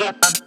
Get up.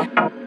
Yeah.